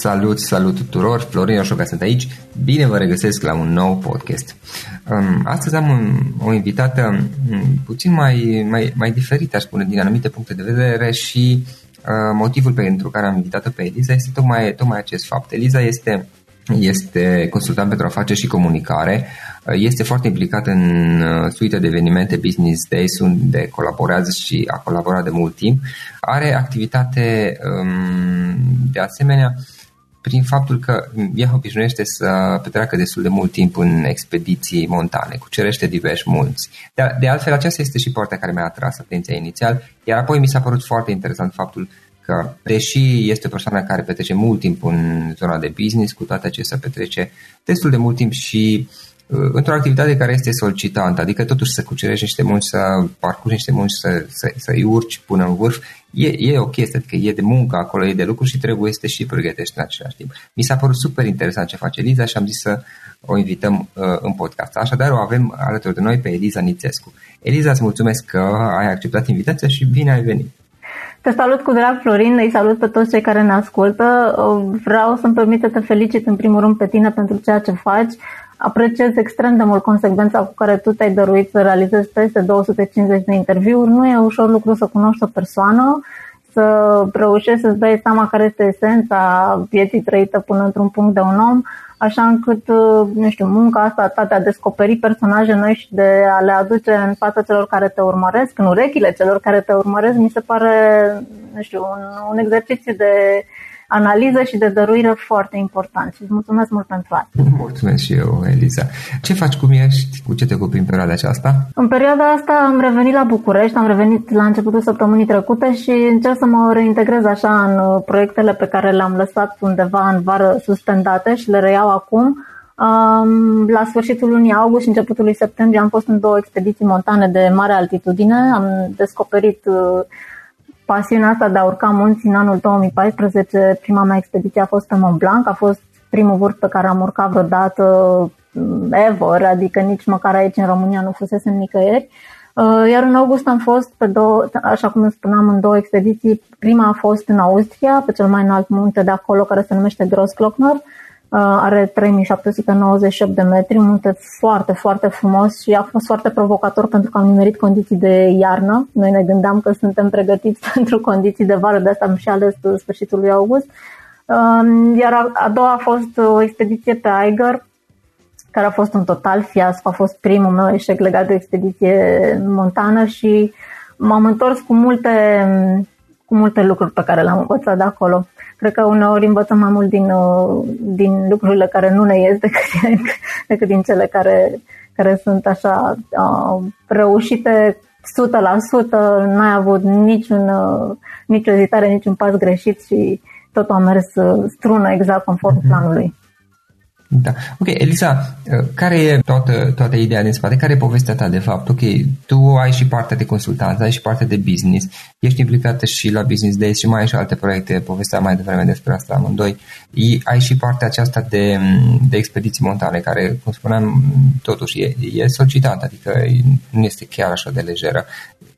Salut, salut tuturor, Florin Oșoca sunt aici, bine vă regăsesc la un nou podcast. Um, astăzi am un, o invitată um, puțin mai, mai, mai diferită, aș spune, din anumite puncte de vedere și uh, motivul pentru care am invitat-o pe Eliza este tocmai, tocmai acest fapt. Eliza este este consultant pentru afaceri și comunicare, este foarte implicat în uh, suite de evenimente Business Days unde colaborează și a colaborat de mult timp. Are activitate um, de asemenea prin faptul că ea obișnuiește să petreacă destul de mult timp în expediții montane, cucerește diversi munți. De, de altfel, aceasta este și partea care mi-a atras atenția inițial, iar apoi mi s-a părut foarte interesant faptul că, deși este o persoană care petrece mult timp în zona de business, cu toate acestea petrece destul de mult timp și uh, într-o activitate care este solicitantă, adică totuși să cucerești niște munci, să parcurgi niște munci, să, să, să-i urci până în vârf, e, e o chestie, adică e de muncă acolo, e de lucru și trebuie să te și pregătești în același timp. Mi s-a părut super interesant ce face Eliza și am zis să o invităm uh, în podcast. Așadar o avem alături de noi pe Eliza Nițescu. Eliza, îți mulțumesc că ai acceptat invitația și bine ai venit. Te salut cu drag, Florin, îi salut pe toți cei care ne ascultă. Vreau să-mi permit să te felicit în primul rând pe tine pentru ceea ce faci. Apreciez extrem de mult consecvența cu care tu te-ai dăruit să realizezi peste 250 de interviuri. Nu e ușor lucru să cunoști o persoană, să reușești să-ți dai seama care este esența vieții trăită până într-un punct de un om așa încât, uh, nu știu, munca asta ta de a descoperi personaje noi și de a le aduce în fața celor care te urmăresc, în urechile celor care te urmăresc, mi se pare, nu știu, un, un exercițiu de analiză și de dăruire foarte important și îți mulțumesc mult pentru asta. Mulțumesc și eu, Eliza. Ce faci, cum ești, cu ce te ocupi în perioada aceasta? În perioada asta am revenit la București, am revenit la începutul săptămânii trecute și încerc să mă reintegrez așa în uh, proiectele pe care le-am lăsat undeva în vară suspendate și le reiau acum. Um, la sfârșitul lunii august și începutul lui septembrie am fost în două expediții montane de mare altitudine. Am descoperit uh, pasiunea asta de a urca munți în anul 2014, prima mea expediție a fost pe Mont Blanc, a fost primul vârf pe care am urcat vreodată mm, ever, adică nici măcar aici în România nu fusese nicăieri. Uh, iar în august am fost, pe două, așa cum spuneam, în două expediții. Prima a fost în Austria, pe cel mai înalt munte de acolo, care se numește Grossglockner, Uh, are 3798 de metri, un munte foarte, foarte frumos și a fost foarte provocator pentru că am nimerit condiții de iarnă. Noi ne gândeam că suntem pregătiți pentru condiții de vară, de asta am și ales sfârșitul lui august. Um, iar a doua a fost o expediție pe Aiger, care a fost un total fiasco, a fost primul meu eșec legat de expediție montană și m-am întors cu multe, cu multe lucruri pe care le-am învățat de acolo. Cred că uneori învățăm mai mult din, uh, din lucrurile care nu ne ies decât, decât din cele care, care sunt așa uh, reușite 100%, n-ai avut niciun, uh, nicio ezitare, niciun pas greșit și totul a mers strună exact conform uh-huh. planului. Da. Ok, Elisa, uh, care e toată, toată ideea din spate? Care e povestea ta de fapt? Ok, tu ai și partea de consultanță, ai și partea de business, ești implicată și la Business Days și mai ai și alte proiecte, povestea mai devreme despre asta amândoi. Ai și partea aceasta de, de expediții montane, care, cum spuneam, totuși e, e solicitantă, adică nu este chiar așa de lejeră.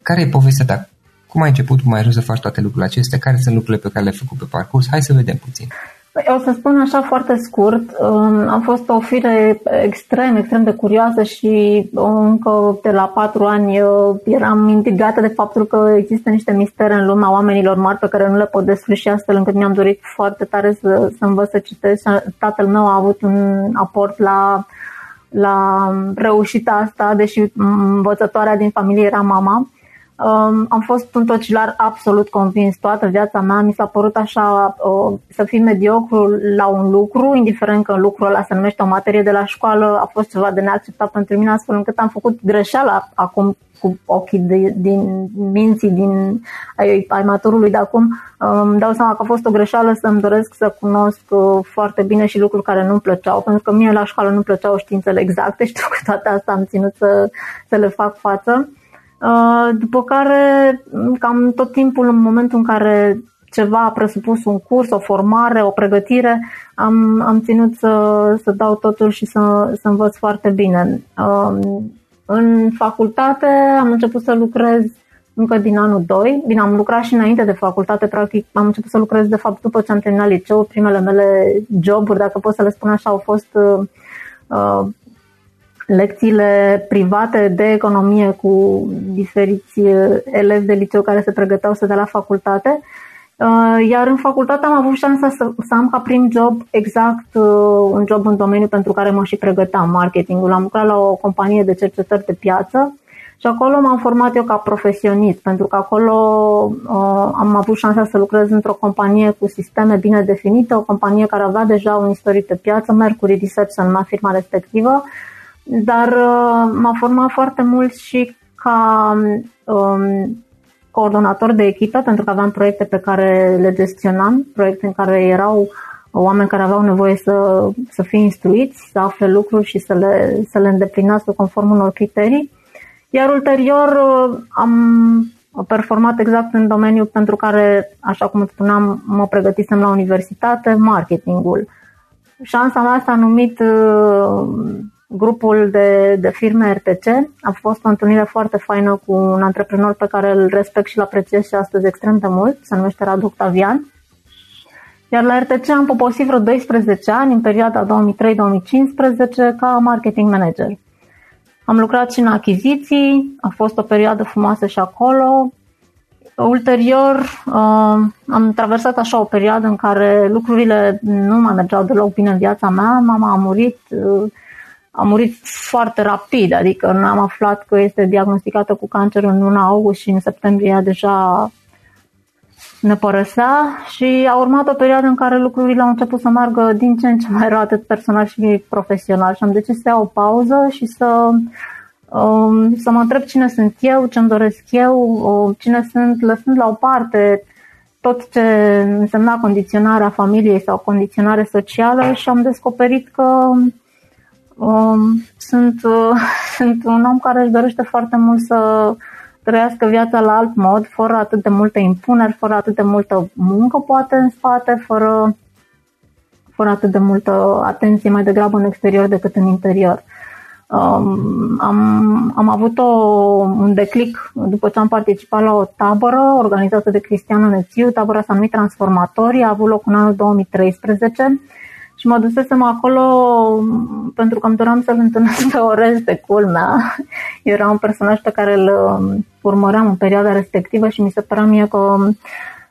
Care e povestea ta? Cum ai început, cum ai ajuns să faci toate lucrurile acestea? Care sunt lucrurile pe care le-ai făcut pe parcurs? Hai să vedem puțin. Păi, o să spun așa foarte scurt, um, am fost o fire extrem, extrem de curioasă și încă de la patru ani eram intrigată de faptul că există niște mistere în lumea oamenilor mari pe care nu le pot desluși astfel încât mi-am dorit foarte tare să, să învăț să citesc. Tatăl meu a avut un aport la, la reușita asta, deși învățătoarea din familie era mama. Um, am fost un tocilar absolut convins toată viața mea. Mi s-a părut așa uh, să fii mediocru la un lucru, indiferent că lucrul ăla se numește o materie de la școală, a fost ceva de neacceptat pentru mine, astfel încât am făcut greșeala acum cu ochii de, din minții, din ai, ai maturului de acum, îmi um, dau seama că a fost o greșeală să-mi doresc să cunosc uh, foarte bine și lucruri care nu-mi plăceau, pentru că mie la școală nu plăceau științele exacte și cu toate astea am ținut să, să le fac față. Uh, după care, cam tot timpul, în momentul în care ceva a presupus un curs, o formare, o pregătire, am, am ținut să, să dau totul și să, să învăț foarte bine. Um, în facultate am început să lucrez încă din anul 2. Bine, am lucrat și înainte de facultate, practic am început să lucrez de fapt după ce am terminat liceu. Primele mele joburi, dacă pot să le spun așa, au fost uh, uh lecțiile private de economie cu diferiți uh, elevi de liceu care se pregăteau să dea la facultate. Uh, iar în facultate am avut șansa să, să am ca prim job exact un job în domeniu pentru care mă și pregăteam, marketingul. Am lucrat la o companie de cercetări de piață și acolo m-am format eu ca profesionist, pentru că acolo uh, am avut șansa să lucrez într-o companie cu sisteme bine definite, o companie care avea deja un istoric de piață, Mercury Research să numea firma respectivă, dar uh, m-a format foarte mult și ca um, coordonator de echipă, pentru că aveam proiecte pe care le gestionam, proiecte în care erau oameni care aveau nevoie să, să fie instruiți, să afle lucruri și să le, să le îndeplinească conform unor criterii. Iar ulterior uh, am performat exact în domeniul pentru care, așa cum spuneam, mă pregătisem la universitate, marketingul. Șansa mea asta a numit uh, grupul de, de firme RTC. A fost o întâlnire foarte faină cu un antreprenor pe care îl respect și îl apreciez și astăzi extrem de mult, se numește Radu Octavian. Iar la RTC am poposit vreo 12 ani, în perioada 2003-2015, ca marketing manager. Am lucrat și în achiziții, a fost o perioadă frumoasă și acolo. Ulterior uh, am traversat așa o perioadă în care lucrurile nu mai mergeau deloc bine în viața mea. Mama a murit, uh, a murit foarte rapid, adică nu am aflat că este diagnosticată cu cancer în luna august și în septembrie deja ne părăsea și a urmat o perioadă în care lucrurile au început să meargă din ce în ce mai rău, atât personal și profesional. Și am decis să iau o pauză și să, um, să mă întreb cine sunt eu, ce îmi doresc eu, um, cine sunt, lăsând la o parte tot ce însemna condiționarea familiei sau condiționare socială și am descoperit că um, sunt, uh, sunt un om care își dorește foarte mult să trăiască viața la alt mod, fără atât de multe impuneri, fără atât de multă muncă poate în spate, fără, fără atât de multă atenție mai degrabă în exterior decât în interior. Um, am, am avut o, un declic după ce am participat la o tabără organizată de Cristian Nețiu, tabăra s-a numit Transformatorii, a avut loc în anul 2013 și mă dusesem acolo pentru că îmi doream să-l întâlnesc pe Orez de culmea. Era un personaj pe care îl um, urmăream în perioada respectivă și mi se părea mie că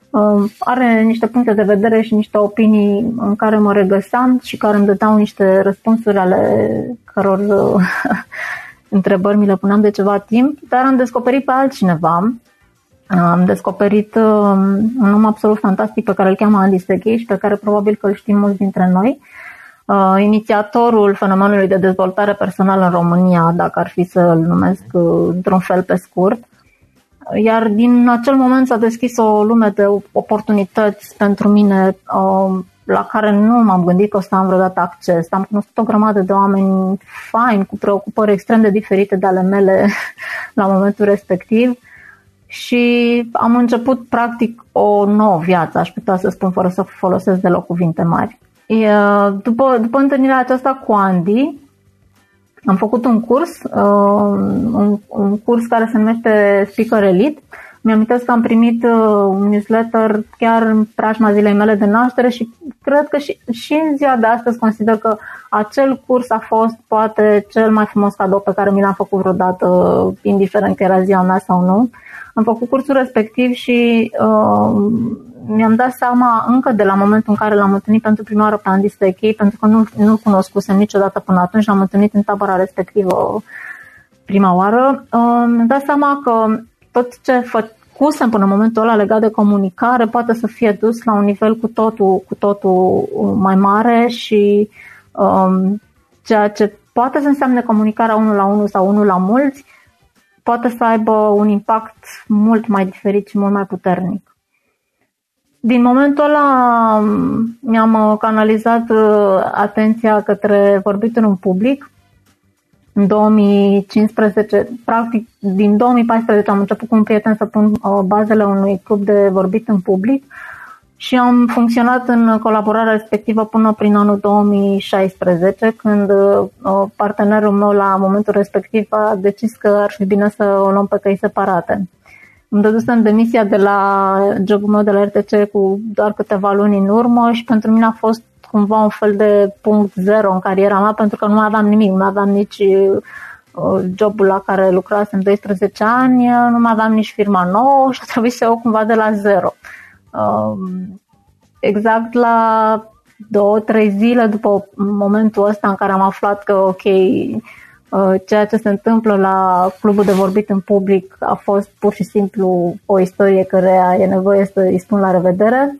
um, are niște puncte de vedere și niște opinii în care mă regăseam și care îmi dădeau niște răspunsuri ale căror întrebări mi le puneam de ceva timp, dar am descoperit pe altcineva am descoperit um, un om absolut fantastic pe care îl cheamă Andy Sechi și pe care probabil că îl știm mulți dintre noi. Uh, inițiatorul fenomenului de dezvoltare personală în România, dacă ar fi să îl numesc uh, într-un fel pe scurt. Iar din acel moment s-a deschis o lume de oportunități pentru mine uh, la care nu m-am gândit că o să am vreodată acces. Am cunoscut o grămadă de oameni faini, cu preocupări extrem de diferite de ale mele la momentul respectiv și am început practic o nouă viață, aș putea să spun, fără să folosesc deloc cuvinte mari. După, după întâlnirea aceasta cu Andy, am făcut un curs, un, un curs care se numește Speaker Elite. Mi-am că am primit un newsletter chiar în preajma zilei mele de naștere și cred că și, și în ziua de astăzi consider că acel curs a fost poate cel mai frumos cadou pe care mi l-am făcut vreodată, indiferent că era ziua mea sau nu. Am făcut cursul respectiv și uh, mi-am dat seama încă de la momentul în care l-am întâlnit pentru prima oară pe Andy Stechei, pentru că nu, nu cunoscusem niciodată până atunci, l-am întâlnit în tabăra respectivă prima oară, uh, mi-am dat seama că tot ce făcusem până în momentul ăla legat de comunicare poate să fie dus la un nivel cu totul, cu totul mai mare și um, ceea ce poate să înseamnă comunicarea unul la unul sau unul la mulți, poate să aibă un impact mult mai diferit și mult mai puternic. Din momentul ăla mi-am canalizat uh, atenția către vorbitul în public. În 2015, practic din 2014 am început cu un prieten să pun uh, bazele unui club de vorbit în public și am funcționat în colaborarea respectivă până prin anul 2016, când uh, partenerul meu la momentul respectiv a decis că ar fi bine să o luăm pe căi separate. îmi dădusem demisia de la jobul meu de la RTC cu doar câteva luni în urmă și pentru mine a fost cumva un fel de punct zero în cariera mea pentru că nu mai aveam nimic, nu mai aveam nici uh, jobul la care lucrasem 12 ani, nu mai aveam nici firma nouă și a trebuit să iau cumva de la zero. Um, exact la două, trei zile după momentul ăsta în care am aflat că, ok, uh, ceea ce se întâmplă la clubul de vorbit în public a fost pur și simplu o istorie care e nevoie să îi spun la revedere.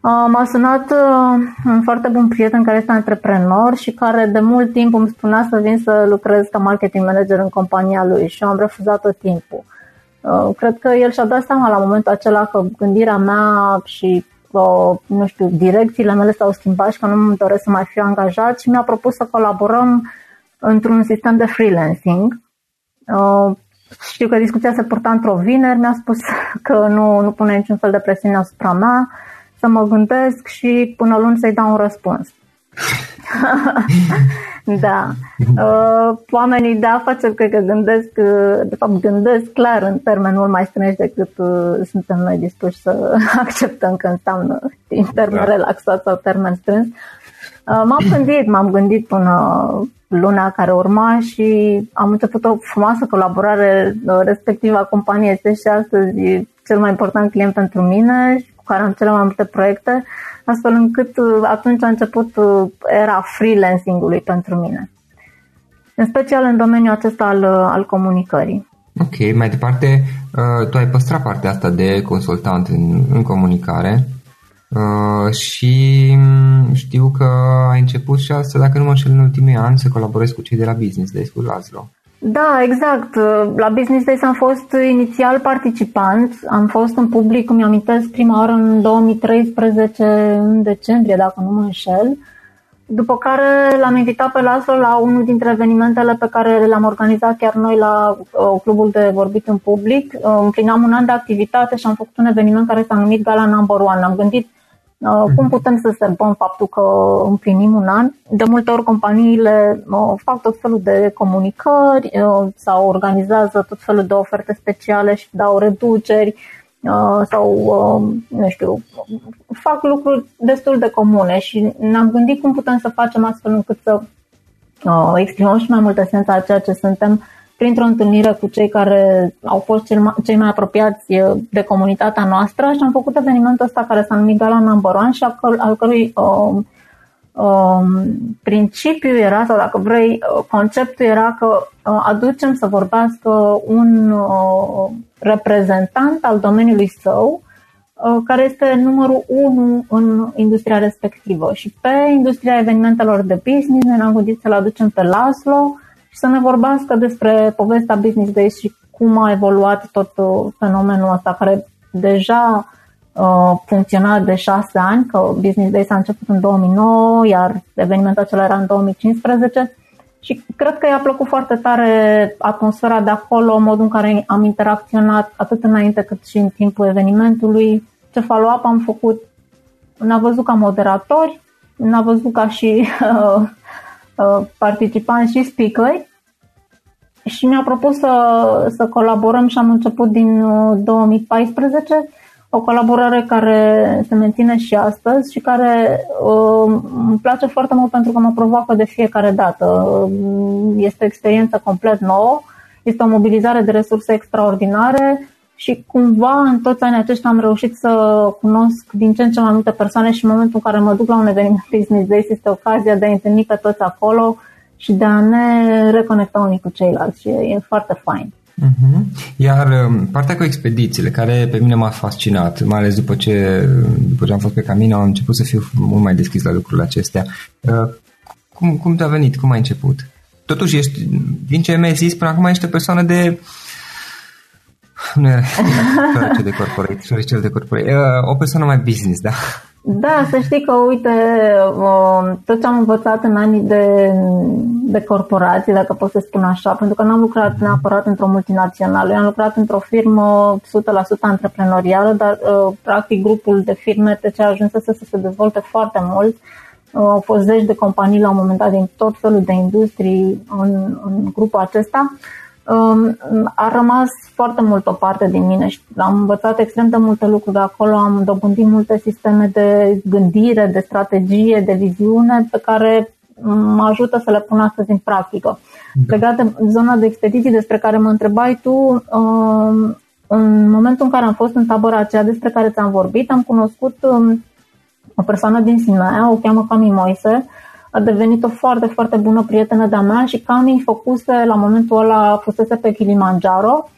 Uh, m-a sunat uh, un foarte bun prieten care este antreprenor și care de mult timp îmi spunea să vin să lucrez ca marketing manager în compania lui și am refuzat tot timpul. Cred că el și-a dat seama la momentul acela că gândirea mea și nu știu, direcțiile mele s-au schimbat și că nu îmi doresc să mai fiu angajat și mi-a propus să colaborăm într-un sistem de freelancing. Știu că discuția se purta într-o vineri, mi-a spus că nu, nu pune niciun fel de presiune asupra mea, să mă gândesc și până luni să-i dau un răspuns. da. Uh, oamenii de afaceri cred că gândesc, uh, de fapt gândesc clar în termeni mult mai strânși decât uh, suntem noi dispuși să acceptăm că înseamnă în termen da. relaxat sau termen strâns. M-am gândit, m-am gândit până luna care urma și am început o frumoasă colaborare, respectiva companie este și astăzi cel mai important client pentru mine, cu care am cele mai multe proiecte astfel încât uh, atunci a început uh, era freelancing-ului pentru mine. În special în domeniul acesta al, uh, al comunicării. Ok, mai departe, tu ai păstrat partea asta de consultant în, în comunicare și mm, știu că ai început și asta, dacă nu mă înșel, în ultimii ani să colaborezi cu cei de la Business Days, cu Laszlo. Da, exact. La Business Days am fost inițial participant, am fost în public, îmi amintesc, prima oară în 2013, în decembrie, dacă nu mă înșel. După care l-am invitat pe Laszlo la unul dintre evenimentele pe care le-am organizat chiar noi la uh, clubul de vorbit în public. Uh, împlinam un an de activitate și am făcut un eveniment care s-a numit Gala Number One. Am gândit Uh, cum putem să sărbăm faptul că împlinim un an? De multe ori companiile uh, fac tot felul de comunicări uh, sau organizează tot felul de oferte speciale și dau reduceri sau, nu știu, fac lucruri destul de comune și ne-am gândit cum putem să facem astfel încât să exprimăm și mai mult esența a ceea ce suntem printr-o întâlnire cu cei care au fost cei mai apropiați de comunitatea noastră și am făcut evenimentul ăsta care s-a numit Gala Number One și al cărui um, um, principiu era, sau dacă vrei, conceptul era că uh, aducem să vorbească un uh, reprezentant al domeniului său uh, care este numărul 1 în industria respectivă. Și pe industria evenimentelor de business ne-am gândit să-l aducem pe Laszlo, și să ne vorbească despre povestea Business Days și cum a evoluat tot uh, fenomenul ăsta care deja uh, funcționa de șase ani, că Business Days a început în 2009, iar evenimentul acela era în 2015 și cred că i-a plăcut foarte tare atmosfera de acolo, modul în care am interacționat atât înainte cât și în timpul evenimentului. Ce follow-up am făcut, ne-a văzut ca moderatori, ne-a văzut ca și uh, Uh, participanți și speakeri. Și mi-a propus să, să colaborăm și am început din 2014 uh, o colaborare care se menține și astăzi și care uh, îmi place foarte mult pentru că mă provoacă de fiecare dată. Uh, este o experiență complet nouă, este o mobilizare de resurse extraordinare și cumva în toți anii aceștia am reușit să cunosc din ce în ce mai multe persoane și în momentul în care mă duc la un eveniment Business Days este ocazia de a întâlni pe toți acolo și de a ne reconecta unii cu ceilalți și e foarte fain. Uh-huh. Iar um, partea cu expedițiile, care pe mine m-a fascinat, mai ales după ce, după ce am fost pe Camino, am început să fiu mult mai deschis la lucrurile acestea. Uh, cum, cum te-a venit? Cum ai început? Totuși, ești, din ce mi-ai zis, până acum ești o persoană de nu era cel de corporate, cel de corporate. O persoană mai business, da? Da, să știi că, uite, tot ce am învățat în anii de, de corporații, dacă pot să spun așa, pentru că n-am lucrat neapărat într-o multinațională, eu am lucrat într-o firmă 100% antreprenorială, dar practic grupul de firme ce a ajuns să se dezvolte foarte mult. Au fost zeci de companii la un moment dat din tot felul de industrii în, în grupul acesta um, a rămas foarte mult o parte din mine și am învățat extrem de multe lucruri de acolo, am dobândit multe sisteme de gândire, de strategie, de viziune pe care mă ajută să le pun astăzi în practică. Da. Legat de zona de expediții despre care mă întrebai tu, um, în momentul în care am fost în tabăra aceea despre care ți-am vorbit, am cunoscut um, o persoană din Sinaia, o cheamă Cami Moise, a devenit o foarte, foarte bună prietenă de-a mea și Cami făcuse, la momentul ăla, fusese pe Kilimanjaro,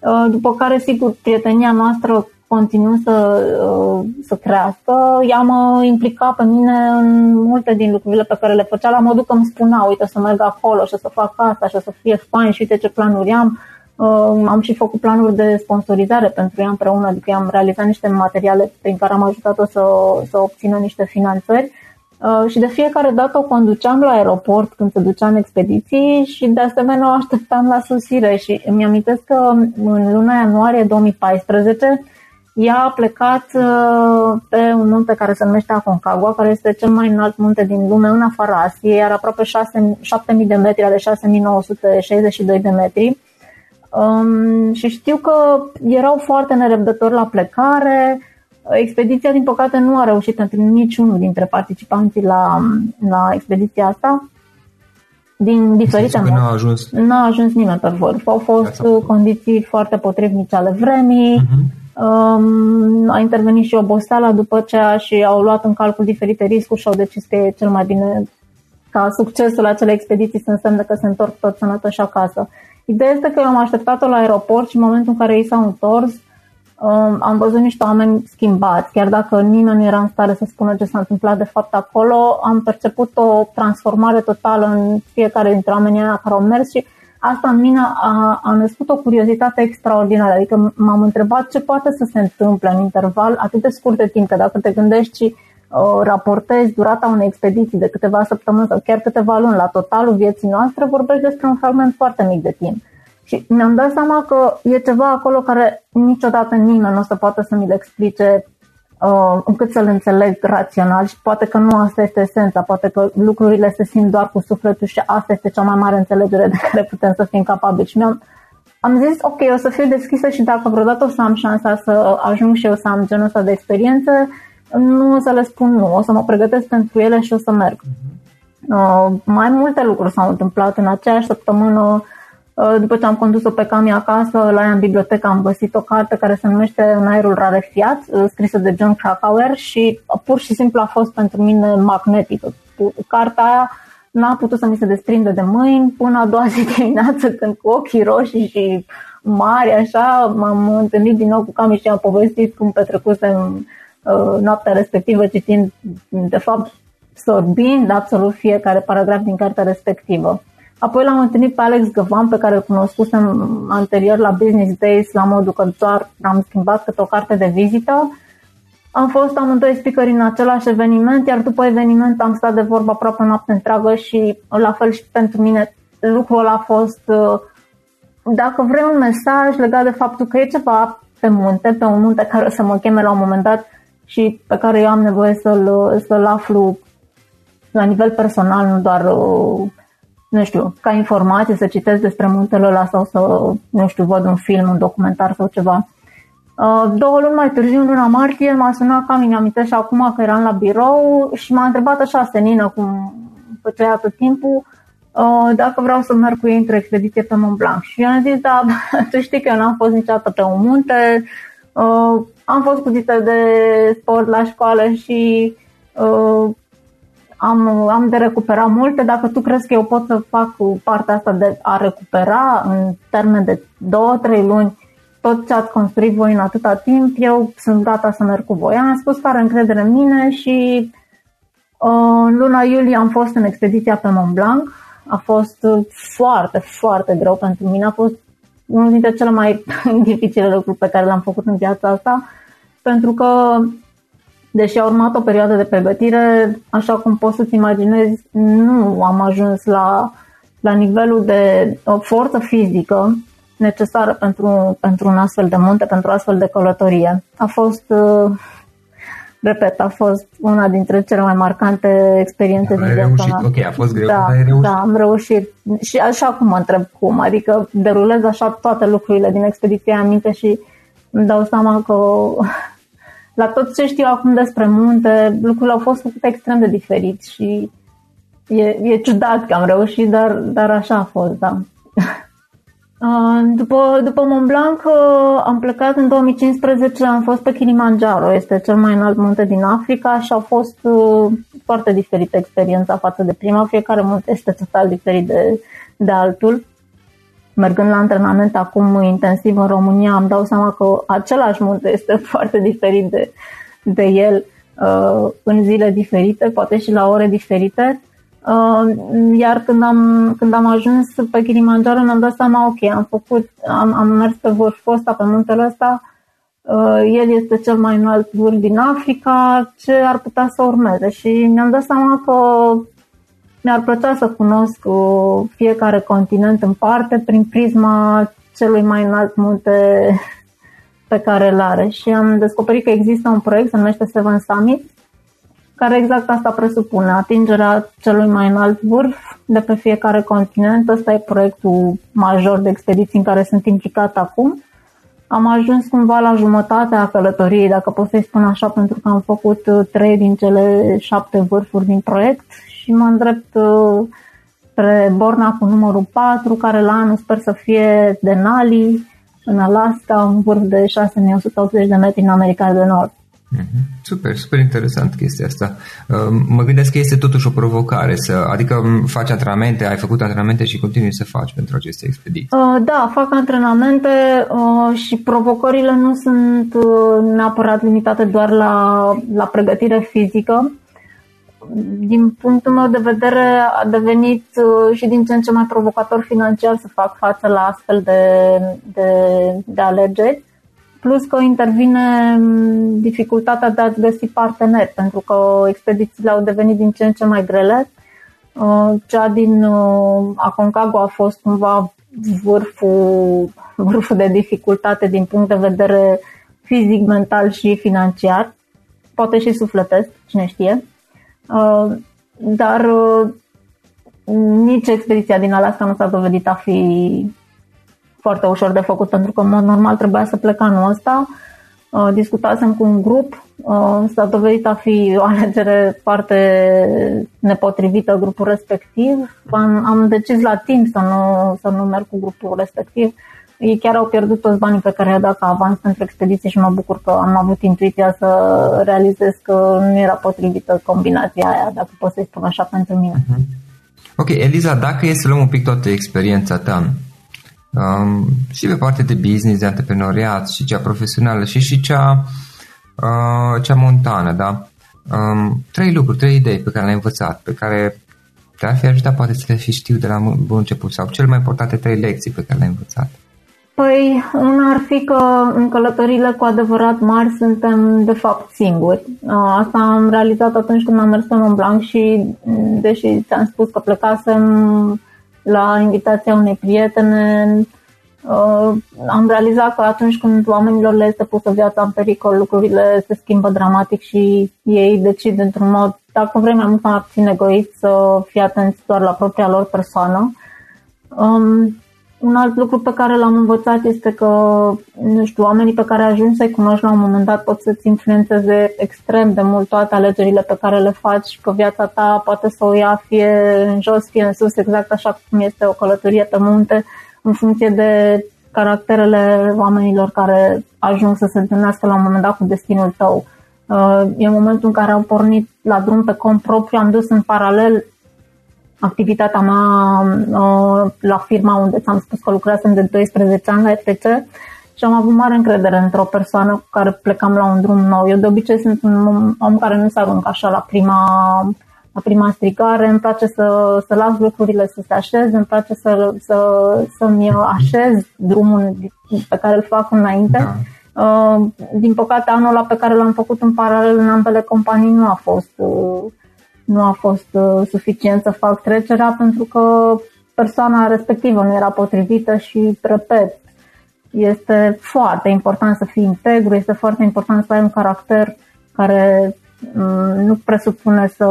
uh, după care, sigur, prietenia noastră continuă să, uh, să crească. Ea mă implica pe mine în multe din lucrurile pe care le făcea, la modul că îmi spunea, uite, să merg acolo și să fac asta și să fie fain și uite ce planuri am. Uh, am și făcut planuri de sponsorizare pentru ea împreună, adică am realizat niște materiale prin care am ajutat-o să, să obțină niște finanțări. Uh, și de fiecare dată o conduceam la aeroport când se ducea în expediții și de asemenea o așteptam la susire și îmi amintesc că în luna ianuarie 2014 ea a plecat uh, pe un munte care se numește Aconcagua, care este cel mai înalt munte din lume în afara Asiei, iar aproape 6, 7000 de metri, de 6962 de metri. Um, și știu că erau foarte nerăbdători la plecare. Expediția, din păcate, nu a reușit pentru niciunul dintre participanții la, la expediția asta. Din diferite motive. Nu a ajuns. Nu a ajuns nimeni pe vârf. Au fost condiții foarte potrivnice ale vremii. Uh-huh Um, a intervenit și oboseala după aceea și au luat în calcul diferite riscuri și au decis că e cel mai bine ca succesul acelei expediții să însemne că se întorc tot sănătoși acasă. Ideea este că eu am așteptat-o la aeroport și în momentul în care ei s-au întors, um, am văzut niște oameni schimbați. Chiar dacă nimeni nu era în stare să spună ce s-a întâmplat de fapt acolo, am perceput o transformare totală în fiecare dintre oamenii care au mers și asta în mine a, a născut o curiozitate extraordinară. Adică m-am întrebat ce poate să se întâmple în interval atât de scurt de timp, că dacă te gândești și uh, raportezi durata unei expediții de câteva săptămâni sau chiar câteva luni la totalul vieții noastre, vorbești despre un fragment foarte mic de timp. Și mi-am dat seama că e ceva acolo care niciodată nimeni nu o să poată să mi le explice uh, încât să-l înțeleg rațional și poate că nu asta este esența, poate că lucrurile se simt doar cu sufletul și asta este cea mai mare înțelegere de care putem să fim capabili. Și mi-am am zis, ok, o să fiu deschisă și dacă vreodată o să am șansa să ajung și eu să am genul ăsta de experiențe, nu o să le spun nu, o să mă pregătesc pentru ele și o să merg. Uh, mai multe lucruri s-au întâmplat în aceeași săptămână. Uh, după ce am condus-o pe Cami acasă, la ea în bibliotecă am găsit o carte care se numește În aerul rarefiat, uh, scrisă de John Krakauer și pur și simplu a fost pentru mine magnetică. Cartea aia n-a putut să mi se desprinde de mâini până a doua zi dimineață când cu ochii roșii și mari așa m-am întâlnit din nou cu Cami și am povestit cum petrecusem uh, noaptea respectivă citind, de fapt sorbind absolut fiecare paragraf din cartea respectivă. Apoi l-am întâlnit pe Alex Găvan, pe care îl cunoscusem anterior la Business Days, la modul că doar am schimbat câte o carte de vizită. Am fost amândoi speakeri în același eveniment, iar după eveniment am stat de vorbă aproape noapte întreagă și la fel și pentru mine lucrul ăla a fost, uh, dacă vrei un mesaj legat de faptul că e ceva pe munte, pe un munte care o să mă cheme la un moment dat și pe care eu am nevoie să-l, să-l aflu la nivel personal, nu doar uh, nu știu, ca informație să citesc despre muntele ăla sau să, nu știu, văd un film, un documentar sau ceva. Uh, două luni mai târziu, în luna martie, m-a sunat ca mi amintesc și acum că eram la birou și m-a întrebat așa senină cum făcea tot timpul uh, dacă vreau să merg cu ei într-o expediție pe Mont Blanc. Și eu am zis, da, tu știi că eu n-am fost niciodată pe un munte, uh, am fost puțite de sport la școală și am, am de recuperat multe. Dacă tu crezi că eu pot să fac partea asta de a recupera în termen de 2-3 luni tot ce ați construit voi în atâta timp, eu sunt gata să merg cu voi. Am spus că are încredere în mine și uh, în luna iulie am fost în expediția pe Mont Blanc. A fost foarte, foarte greu pentru mine. A fost unul dintre cele mai dificile lucruri pe care le-am făcut în viața asta, pentru că Deși a urmat o perioadă de pregătire, așa cum poți să-ți imaginezi, nu am ajuns la, la nivelul de o forță fizică necesară pentru, pentru un astfel de munte, pentru o astfel de călătorie. A fost, uh, repet, a fost una dintre cele mai marcante experiențe din viața mea. Ok, a fost greu, da, dar ai reușit. Da, am reușit. Și așa cum mă întreb cum, adică derulez așa toate lucrurile din expediția aminte și îmi dau seama că la tot ce știu acum despre munte, lucrurile au fost făcute extrem de diferit și e, e ciudat că am reușit, dar, dar așa a fost, da. După, după Mont Blanc am plecat în 2015, am fost pe Kilimanjaro, este cel mai înalt munte din Africa și a fost uh, foarte diferită experiența față de prima. Fiecare munte este total diferit de, de altul. Mergând la antrenament acum intensiv în România, am dau seama că același munte este foarte diferit de, de el uh, în zile diferite, poate și la ore diferite. Uh, iar când am, când am ajuns pe Kilimanjaro mi-am dat seama, ok, am făcut, am, am mers pe vârful ăsta, pe muntele ăsta, uh, el este cel mai înalt vârf din Africa, ce ar putea să urmeze? Și mi-am dat seama că mi-ar plăcea să cunosc uh, fiecare continent în parte prin prisma celui mai înalt munte pe care îl are. Și am descoperit că există un proiect, se numește Seven Summit, care exact asta presupune, atingerea celui mai înalt vârf de pe fiecare continent. Ăsta e proiectul major de expediții în care sunt implicat acum. Am ajuns cumva la jumătatea călătoriei, dacă pot să-i spun așa, pentru că am făcut uh, trei din cele șapte vârfuri din proiect și mă îndrept uh, spre Borna cu numărul 4, care la anul sper să fie Denali, în Alaska, un vârf de 6180 de metri în America de Nord. Mhm. Super, super interesant chestia asta. Um, mă gândesc că este totuși o provocare, să, adică um, faci antrenamente, ai făcut antrenamente și continui să faci pentru aceste expediții. Uh, da, fac antrenamente uh, și provocările nu sunt uh, neapărat limitate doar la, la pregătire fizică. Din punctul meu de vedere a devenit și din ce în ce mai provocator financiar să fac față la astfel de, de, de alegeri Plus că intervine mm, dificultatea de a găsi parteneri, pentru că expedițiile au devenit din ce în ce mai grele. Uh, cea din uh, Aconcagua a fost cumva vârful, vârful de dificultate din punct de vedere fizic, mental și financiar, poate și sufletesc, cine știe. Uh, dar nici expediția din Alaska nu s-a dovedit a fi foarte ușor de făcut pentru că în mod normal trebuia să plec anul ăsta. Uh, discutasem cu un grup, uh, s-a dovedit a fi o alegere foarte nepotrivită grupul respectiv. Am, am decis la timp să nu, să nu merg cu grupul respectiv. Ei chiar au pierdut toți banii pe care i-au dat ca avans pentru expediție și mă bucur că am avut intuiția să realizez că nu era potrivită combinația aia, dacă pot să-i spun așa pentru mine. Uh-huh. Ok, Eliza, dacă e să luăm un pic toată experiența ta, um, și pe partea de business, de antreprenoriat și cea profesională și și cea, uh, cea montană, da? Um, trei lucruri, trei idei pe care le-ai învățat, pe care te-ar fi ajutat poate să le fi știu de la bun început sau cel mai importante trei lecții pe care le-ai învățat. Păi, una ar fi că în călătorile cu adevărat mari suntem de fapt singuri. Asta am realizat atunci când am mers pe Mont Blanc și, deși ți-am spus că plecasem la invitația unei prietene. Uh, am realizat că atunci când oamenilor le este pusă viața în pericol, lucrurile se schimbă dramatic și ei decid într-un mod, dacă vrei mai mult mai puțin egoist, să fie atenți doar la propria lor persoană. Um, un alt lucru pe care l-am învățat este că, nu știu, oamenii pe care ajungi să-i cunoști la un moment dat pot să-ți influențeze extrem de mult toate alegerile pe care le faci și că viața ta poate să o ia fie în jos, fie în sus, exact așa cum este o călătorie pe munte, în funcție de caracterele oamenilor care ajung să se întâlnească la un moment dat cu destinul tău. Uh, e momentul în care am pornit la drum pe cont propriu, am dus în paralel activitatea mea uh, la firma unde ți-am spus că lucrasem de 12 ani la FTC și am avut mare încredere într-o persoană cu care plecam la un drum nou. Eu de obicei sunt un om care nu se aruncă așa la prima, la prima stricare, îmi place să, să las lucrurile să se așeze, îmi place să, să, să-mi așez drumul pe care îl fac înainte. Da. Uh, din păcate, anul ăla pe care l-am făcut în paralel în ambele companii nu a fost uh, nu a fost uh, suficient să fac trecerea pentru că persoana respectivă nu era potrivită și, repet, este foarte important să fii integru, este foarte important să ai un caracter care mm, nu presupune să,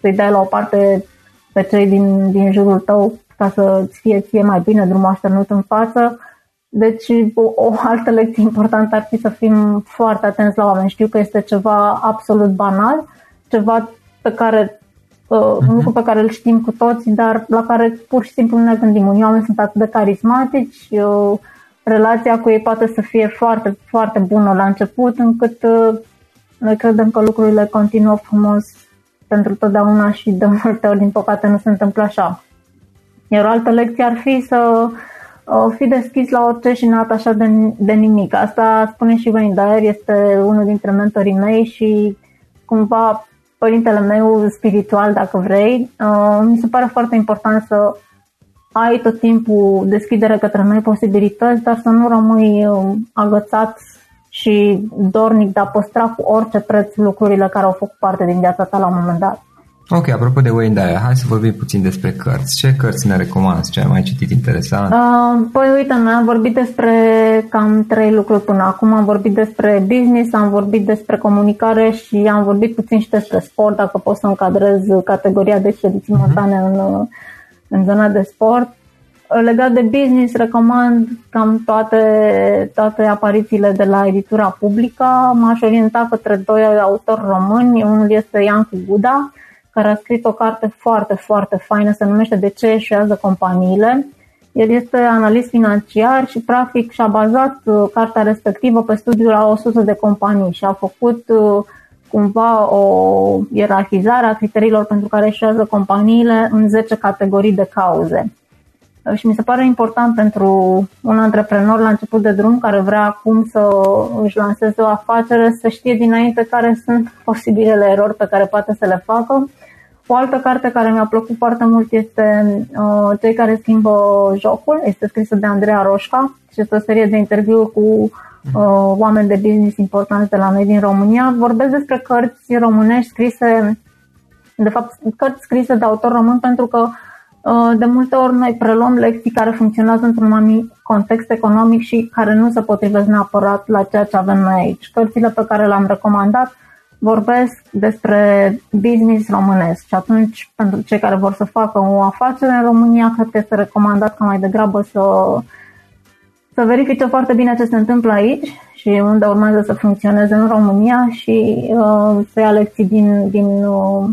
să-i dai la o parte pe cei din, din jurul tău ca să-ți fie ție mai bine drumul așternut în față. Deci o, o altă lecție importantă ar fi să fim foarte atenți la oameni. Știu că este ceva absolut banal, ceva pe care uh, un mhm. lucru pe care îl știm cu toții, dar la care pur și simplu nu ne gândim. Unii oameni sunt atât de carismatici, uh, relația cu ei poate să fie foarte, foarte bună la început, încât uh, noi credem că lucrurile continuă frumos pentru totdeauna și de multe ori, din păcate, nu se întâmplă așa. Iar o altă lecție ar fi să uh, fi deschis la orice și n așa de, de nimic. Asta spune și Wayne Dyer, este unul dintre mentorii mei și cumva părintele meu spiritual, dacă vrei. Uh, mi se pare foarte important să ai tot timpul deschidere către noi posibilități, dar să nu rămâi uh, agățat și dornic de a păstra cu orice preț lucrurile care au făcut parte din viața ta la un moment dat. Ok, apropo de Wayne Dyer, hai să vorbim puțin despre cărți. Ce cărți ne recomanzi? Ce ai mai citit interesant? Uh, păi uite, noi am vorbit despre cam trei lucruri până acum. Am vorbit despre business, am vorbit despre comunicare și am vorbit puțin și despre sport, dacă pot să încadrez categoria de expediții uh-huh. montane în, în zona de sport. Legat de business, recomand cam toate, toate aparițiile de la editura publică. M-aș orienta către doi autori români. Unul este Iancu Guda, care a scris o carte foarte, foarte faină, se numește De ce eșuează companiile. El este analist financiar și practic și-a bazat uh, cartea respectivă pe studiul la 100 de companii și a făcut uh, cumva o ierarhizare a criteriilor pentru care eșuează companiile în 10 categorii de cauze. Și mi se pare important pentru un antreprenor la început de drum care vrea acum să își lanseze o afacere să știe dinainte care sunt posibilele erori pe care poate să le facă o altă carte care mi-a plăcut foarte mult este uh, Cei care schimbă jocul. Este scrisă de Andreea Roșca și este o serie de interviuri cu uh, oameni de business importanți de la noi din România. Vorbesc despre cărți românești scrise, de fapt, cărți scrise de autor român pentru că uh, de multe ori noi preluăm lecții care funcționează într-un anumit context economic și care nu se potrivesc neapărat la ceea ce avem noi aici. Cărțile pe care le-am recomandat vorbesc despre business românesc și atunci pentru cei care vor să facă o afacere în România, cred că este recomandat ca mai degrabă să, să verifice foarte bine ce se întâmplă aici și unde urmează să funcționeze în România și uh, să ia lecții din, din, uh,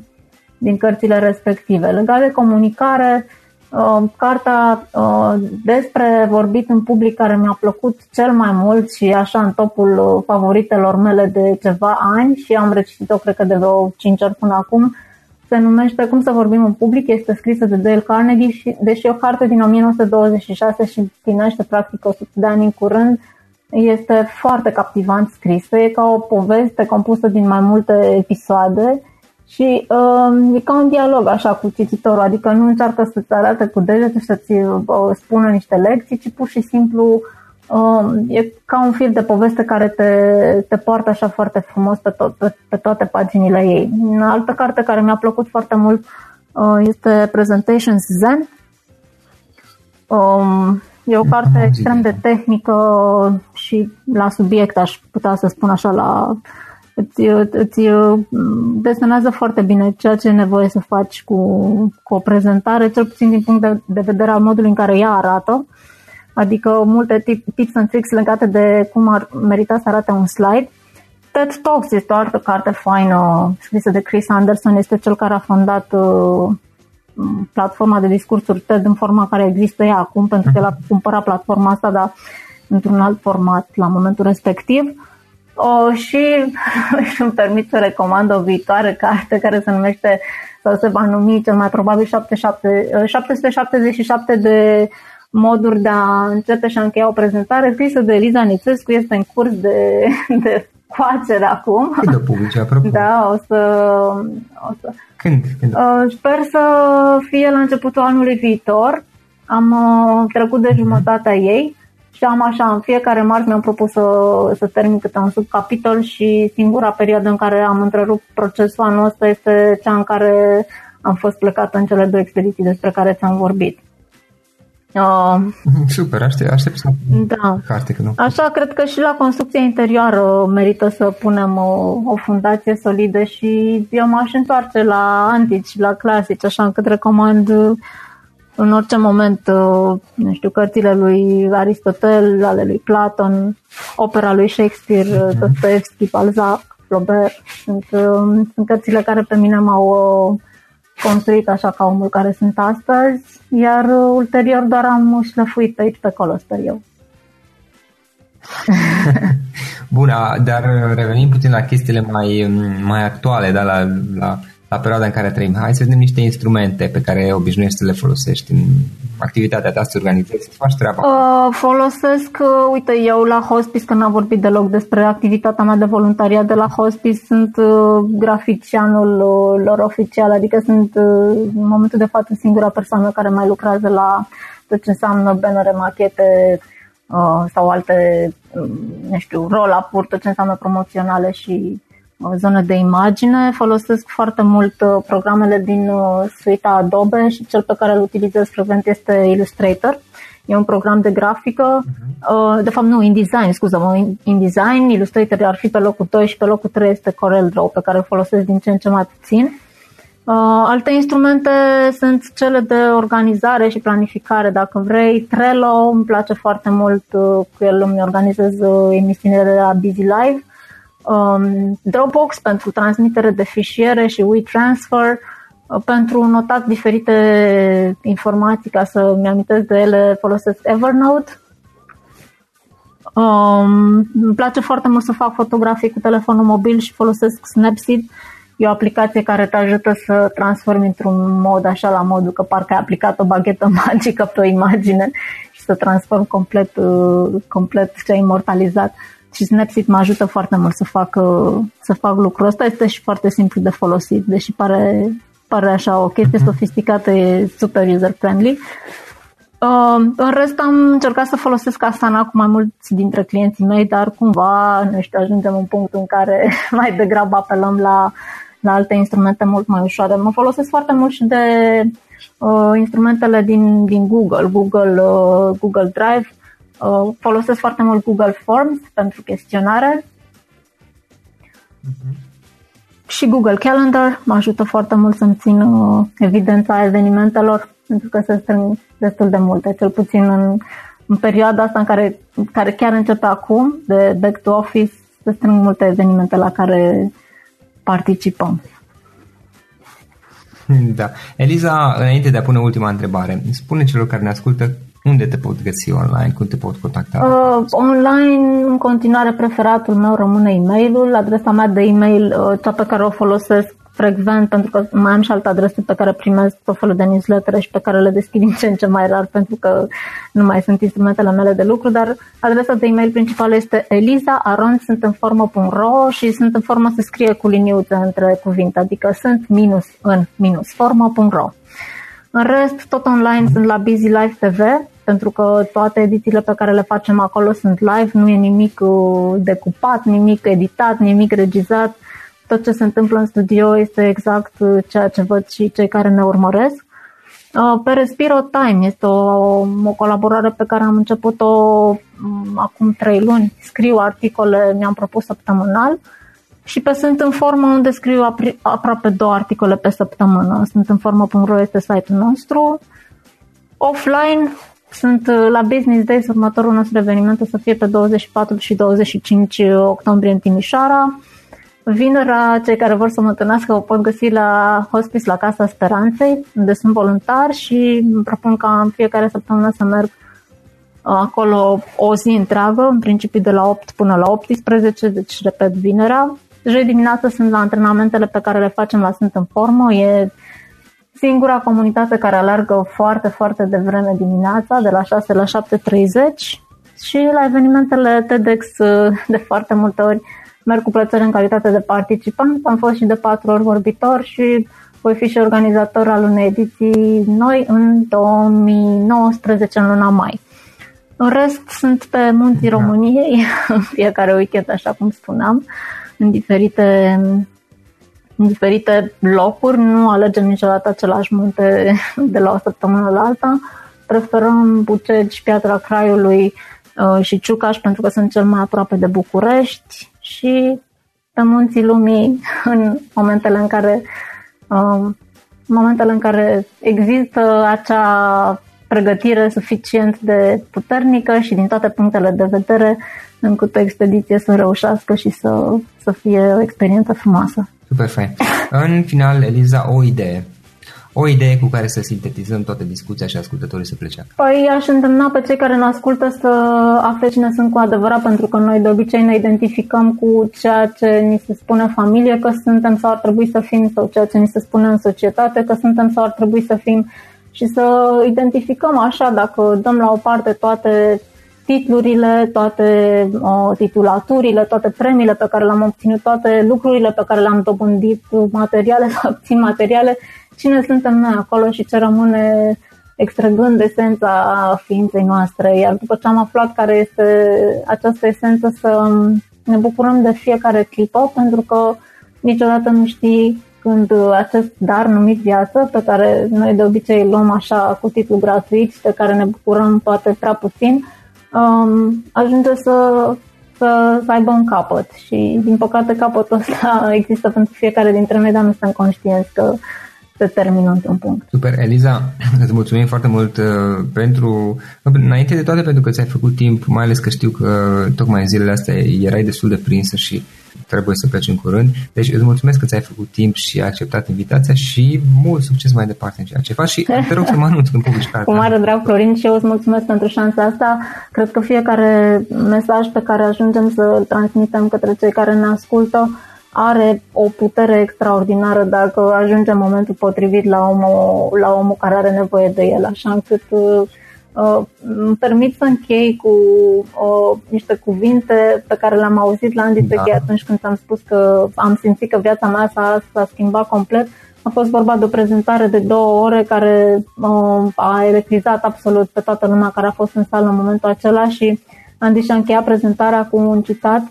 din cărțile respective. Legat de comunicare, uh, Uh, carta uh, despre vorbit în public care mi-a plăcut cel mai mult și așa în topul uh, favoritelor mele de ceva ani și am recitit-o cred că de vreo 5 ori până acum. Se numește Cum să vorbim în public, este scrisă de Dale Carnegie și deși o carte din 1926 și împlinește practic 100 de ani în curând, este foarte captivant scrisă, e ca o poveste compusă din mai multe episoade și uh, e ca un dialog așa cu cititorul, adică nu încearcă să-ți arate cu degetul și să-ți uh, spună niște lecții, ci pur și simplu uh, e ca un fil de poveste care te, te poartă așa foarte frumos pe, tot, pe, pe toate paginile ei. Altă carte care mi-a plăcut foarte mult uh, este Presentations Zen. Um, e o carte extrem de tehnică și la subiect, aș putea să spun așa, la îți, îți desenează foarte bine ceea ce e nevoie să faci cu, cu o prezentare, cel puțin din punct de, de vedere al modului în care ea arată, adică multe tip, tips and tricks legate de cum ar merita să arate un slide. TED Talks este o altă carte faină scrisă de Chris Anderson, este cel care a fondat uh, platforma de discursuri TED în forma care există ea acum, pentru că el a cumpărat platforma asta, dar într-un alt format la momentul respectiv. Uh, o, și îmi permit să recomand o viitoare carte care se numește sau se va numi cel mai probabil 777 de moduri de a începe și a încheia o prezentare scrisă de Eliza Nițescu, este în curs de, de coacere acum. Când o publice, apropo? Da, o să... O să Când? Când? Uh, sper să fie la începutul anului viitor. Am uh, trecut de mhm. jumătatea ei și am așa, în fiecare marți mi-am propus să, să termin câte un subcapitol și singura perioadă în care am întrerupt procesul anul ăsta este cea în care am fost plecat în cele două expediții despre care ți-am vorbit. Uh, Super, aștept, aștept să da. carte. Că nu. Așa, cred că și la construcția interioară merită să punem o, o fundație solidă și eu m-aș întoarce la antici, la clasici, așa încât recomand în orice moment, uh, nu știu, cărțile lui Aristotel, ale lui Platon, opera lui Shakespeare, mm-hmm. Dostoevski, Balzac, Flaubert. Sunt, uh, sunt cărțile care pe mine m-au construit așa ca omul care sunt astăzi, iar ulterior doar am șlefuit pe aici pe acolo, sper eu. Bun, dar revenim puțin la chestiile mai, mai actuale, da, la, la la perioada în care trăim. Hai să vedem niște instrumente pe care obișnuiești să le folosești în activitatea ta, să organizezi, să faci treaba. Uh, folosesc, uh, uite, eu la hospice, că n-am vorbit deloc despre activitatea mea de voluntariat de la hospice, sunt uh, graficianul uh, lor oficial, adică sunt uh, în momentul de față singura persoană care mai lucrează la tot ce înseamnă bannere, machete, uh, sau alte, uh, nu știu, roll-up-uri, tot ce înseamnă promoționale și zonă de imagine. Folosesc foarte mult uh, programele din uh, suita Adobe și cel pe care îl utilizez frecvent este Illustrator. E un program de grafică, uh-huh. de fapt nu, InDesign, scuză-mă, InDesign, Illustrator ar fi pe locul 2 și pe locul 3 este CorelDRAW, pe care îl folosesc din ce în ce mai puțin. alte instrumente sunt cele de organizare și planificare, dacă vrei. Trello îmi place foarte mult, cu el îmi organizez emisiunile de la Busy Live um, Dropbox pentru transmitere de fișiere și WeTransfer uh, pentru notat diferite informații ca să mi amintesc de ele folosesc Evernote. Um, îmi place foarte mult să fac fotografii cu telefonul mobil și folosesc Snapseed. E o aplicație care te ajută să transformi într-un mod așa la modul că parcă ai aplicat o baghetă magică pe o imagine și să transform complet, uh, complet ce ai imortalizat. Uh, și Snapseed mă ajută foarte mult să fac, să fac lucrul ăsta. Este și foarte simplu de folosit, deși pare, pare așa o chestie mhm. sofisticată, e super user-friendly. Uh, în rest am încercat să folosesc Asana cu mai mulți dintre clienții mei, dar cumva, nu știu, ajungem în punctul în care mai degrabă apelăm la, la alte instrumente mult mai ușoare. Mă folosesc foarte mult și de uh, instrumentele din, din Google, Google, uh, Google Drive, Uh, folosesc foarte mult Google Forms pentru chestionare uh-huh. și Google Calendar mă ajută foarte mult să-mi țin uh, evidența evenimentelor pentru că se strâng destul de multe, cel puțin în, în perioada asta în care, care chiar începe acum de back to office, se strâng multe evenimente la care participăm. Da. Eliza, înainte de a pune ultima întrebare, spune celor care ne ascultă unde te pot găsi online? Cum te pot contacta? Uh, online, în continuare, preferatul meu rămâne e-mailul. Adresa mea de e-mail, uh, cea pe care o folosesc frecvent, pentru că mai am și alte adrese pe care primesc tot felul de newsletter și pe care le deschid din ce în ce mai rar, pentru că nu mai sunt instrumentele mele de lucru, dar adresa de e-mail principală este eliza, sunt în formă.ro și sunt în formă să scrie cu liniuțe între cuvinte, adică sunt minus în minus formă.ro. În rest, tot online sunt la Busy Life TV, pentru că toate edițiile pe care le facem acolo sunt live, nu e nimic uh, decupat, nimic editat, nimic regizat. Tot ce se întâmplă în studio este exact uh, ceea ce văd și cei care ne urmăresc. Uh, pe Respiro Time este o, o colaborare pe care am început-o um, acum trei luni. Scriu articole, mi-am propus săptămânal și pe Sunt în formă unde scriu aproape două articole pe săptămână. Sunt în formă.ro este site-ul nostru. Offline sunt uh, la Business Days, următorul nostru eveniment o să fie pe 24 și 25 octombrie în Timișoara. Vinerea, cei care vor să mă întâlnească o pot găsi la Hospice la Casa Speranței, unde sunt voluntar și îmi propun ca în fiecare săptămână să merg uh, acolo o zi întreagă, în principiu de la 8 până la 18, deci repet vinerea. Joi dimineața sunt la antrenamentele pe care le facem la Sunt în Formă, e singura comunitate care alergă foarte, foarte devreme dimineața, de la 6 la 7.30 și la evenimentele TEDx de foarte multe ori merg cu plăcere în calitate de participant. Am fost și de patru ori vorbitor și voi fi și organizator al unei ediții noi în 2019, în luna mai. În rest, sunt pe munții da. României, în fiecare weekend, așa cum spuneam, în diferite în diferite locuri, nu alegem niciodată același munte de la o săptămână la alta. preferăm Bucegi, Piatra Craiului uh, și Ciucaș pentru că sunt cel mai aproape de București și pe munții lumii în momentele în care um, momentele în care există acea pregătire suficient de puternică și din toate punctele de vedere încât o expediție să reușească și să, să fie o experiență frumoasă. Super fain. În final, Eliza, o idee. O idee cu care să sintetizăm toată discuția și ascultătorii să plece. Păi aș îndemna pe cei care ne ascultă să afle cine sunt cu adevărat, pentru că noi de obicei ne identificăm cu ceea ce ni se spune în familie că suntem sau ar trebui să fim, sau ceea ce ni se spune în societate că suntem sau ar trebui să fim. Și să identificăm așa, dacă dăm la o parte toate titlurile, toate o, titulaturile, toate premiile pe care le-am obținut, toate lucrurile pe care le-am dobândit, materiale sau obțin materiale, cine suntem noi acolo și ce rămâne extrăgând esența ființei noastre. Iar după ce am aflat care este această esență, să ne bucurăm de fiecare clipă, pentru că niciodată nu știi când acest dar numit viață, pe care noi de obicei îl luăm așa cu titlu gratuit și de care ne bucurăm poate prea puțin, um, ajunge să, să, să aibă un capăt. Și din păcate capătul ăsta există pentru fiecare dintre noi, dar nu suntem conștienți că se termină într-un punct. Super, Eliza, îți mulțumim foarte mult uh, pentru, înainte de toate pentru că ți-ai făcut timp, mai ales că știu că tocmai în zilele astea erai destul de prinsă și trebuie să pleci în curând. Deci îți mulțumesc că ți-ai făcut timp și ai acceptat invitația și mult succes mai departe în ceea ce faci și te rog să mă anunț când publici cartea. Cu mare drag, Florin, și eu îți mulțumesc pentru șansa asta. Cred că fiecare mesaj pe care ajungem să-l transmitem către cei care ne ascultă are o putere extraordinară dacă ajunge în momentul potrivit la omul, la omul care are nevoie de el, așa încât uh, uh, îmi permit să închei cu uh, niște cuvinte pe care le-am auzit la Andy da. atunci când am spus că am simțit că viața mea s-a, s-a schimbat complet. A fost vorba de o prezentare de două ore care uh, a electrizat absolut pe toată lumea care a fost în sală în momentul acela și Andy și-a încheiat prezentarea cu un citat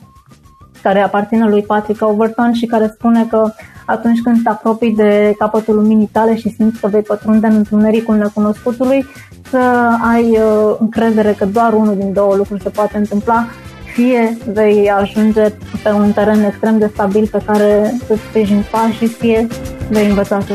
care aparține lui Patrick Overton și care spune că atunci când te apropii de capătul luminii tale și simți că vei pătrunde în întunericul necunoscutului, să ai uh, încredere că doar unul din două lucruri se poate întâmpla, fie vei ajunge pe un teren extrem de stabil pe care să-ți sprijini pașii, fie vei învăța să